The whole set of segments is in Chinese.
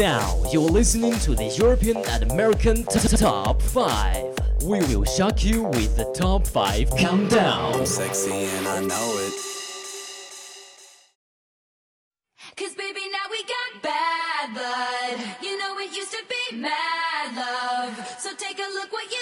Now you're listening to the European and American t- t- Top 5. We will shock you with the Top 5 Countdown. Sexy and I know it. Cause baby, now we got bad blood. You know it used to be mad love. So take a look what you've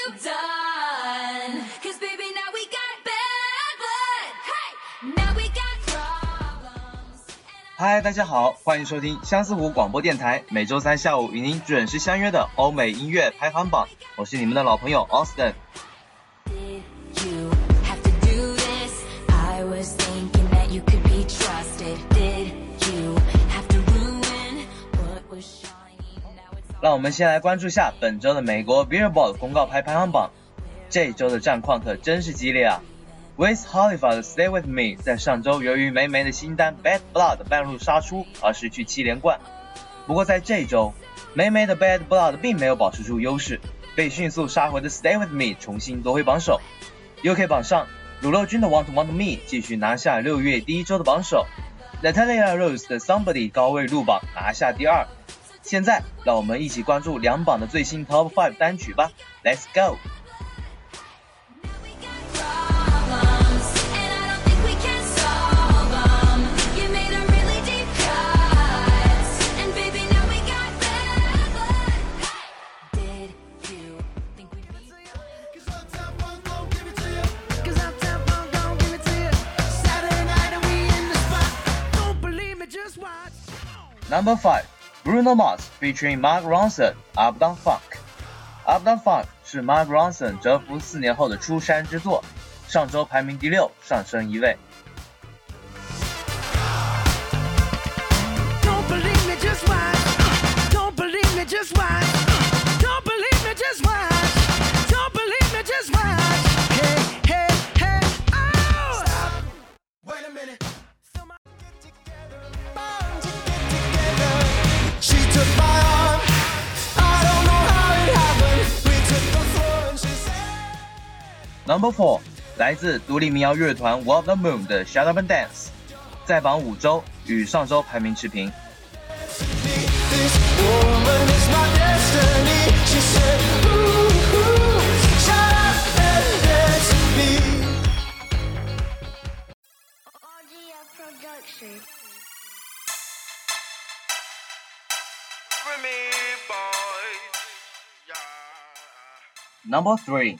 嗨，大家好，欢迎收听相思湖广播电台，每周三下午与您准时相约的欧美音乐排行榜，我是你们的老朋友 Austin。让我们先来关注下本周的美国 Billboard 公告牌排行榜。这周的战况可真是激烈啊！Wiz Khalifa 的 Stay With Me 在上周由于霉霉的新单 Bad Blood 半路杀出而失去七连冠。不过在这周，霉霉的 Bad Blood 并没有保持住优势，被迅速杀回的 Stay With Me 重新夺回榜首。UK 榜上，乳酪君的 Want Want Me 继续拿下六月第一周的榜首，Natalia Rose 的 Somebody 高位入榜拿下第二。现在，让我们一起关注两榜的最新 Top 5单曲吧，Let's go！Number five, Bruno Mars featuring Mark Ronson Up Down Funk。Up Down Funk 是 Mark Ronson 蛰伏四年后的出山之作，上周排名第六，上升一位。Number 4来自独立民谣乐团 Walk the Moon 的 Shut Up and Dance，在榜五周，与上周排名持平。 This woman is my destiny. She said, ooh, ooh, shut up and dance with me. Audio production. Number three,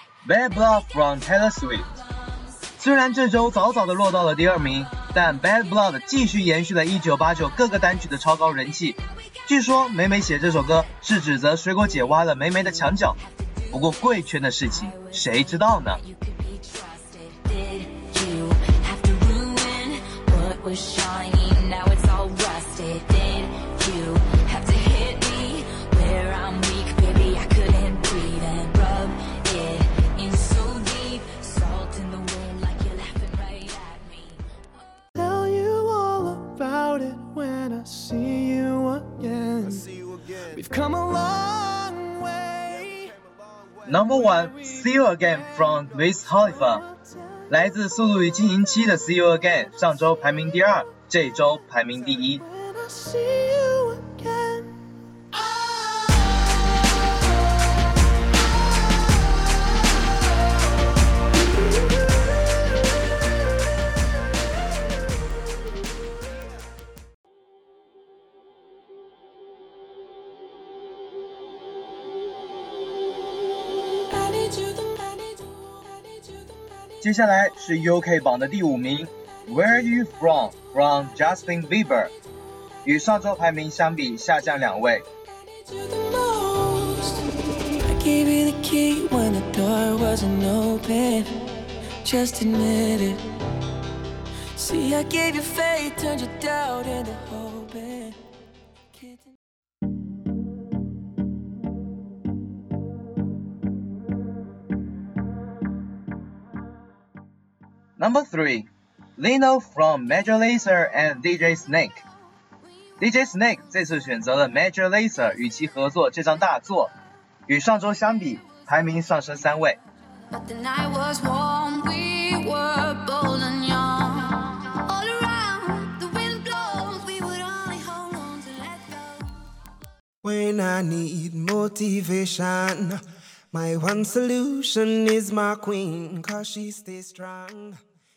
Bad Blood from Taylor Swift。虽然这周早早的落到了第二名，但 Bad Blood 继续延续了1989各个单曲的超高人气。据说梅梅写这首歌是指责水果姐挖了梅梅的墙角，不过贵圈的事情谁知道呢？You could We've come a long way. Number one, See You Again from Wiz Khalifa，来自《速度与激情七》的 See You Again，上周排名第二，这周排名第一。接下来是 UK 榜的第五名，Where Are You From from Justin Bieber，与上周排名相比下降两位。 I gave you the key when the door wasn't open. Just admit it. See, I gave you faith, turned your doubt into Number three, Lino from Major Lazer and DJ Snake。DJ Snake 这次选择了 Major Lazer 与其合作这张大作，与上周相比，排名上升三位。 But the night was warm, we were bold and young. All around, the wind blows, we would only hold on to let go. When I need motivation, my one solution is my queen, cause she stays strong.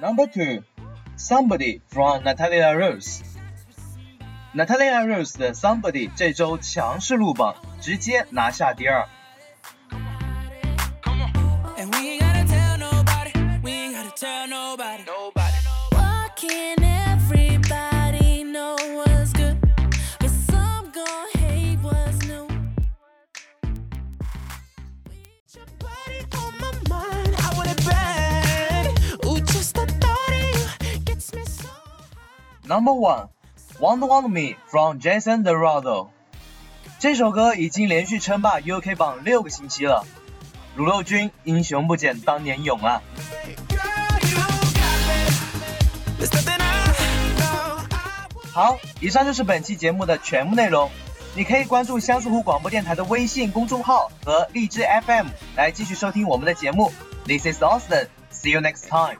Number two, Somebody from Natalia Rose。Natalia Rose 的 Somebody 这周强势入榜，直接拿下第二。Number one, "Want Want Me" from Jason Derulo。这首歌已经连续称霸 UK 榜六个星期了。卤肉君英雄不减当年勇啊！好，以上就是本期节目的全部内容。你可以关注香思湖广播电台的微信公众号和荔枝 FM 来继续收听我们的节目。This is Austin. See you next time.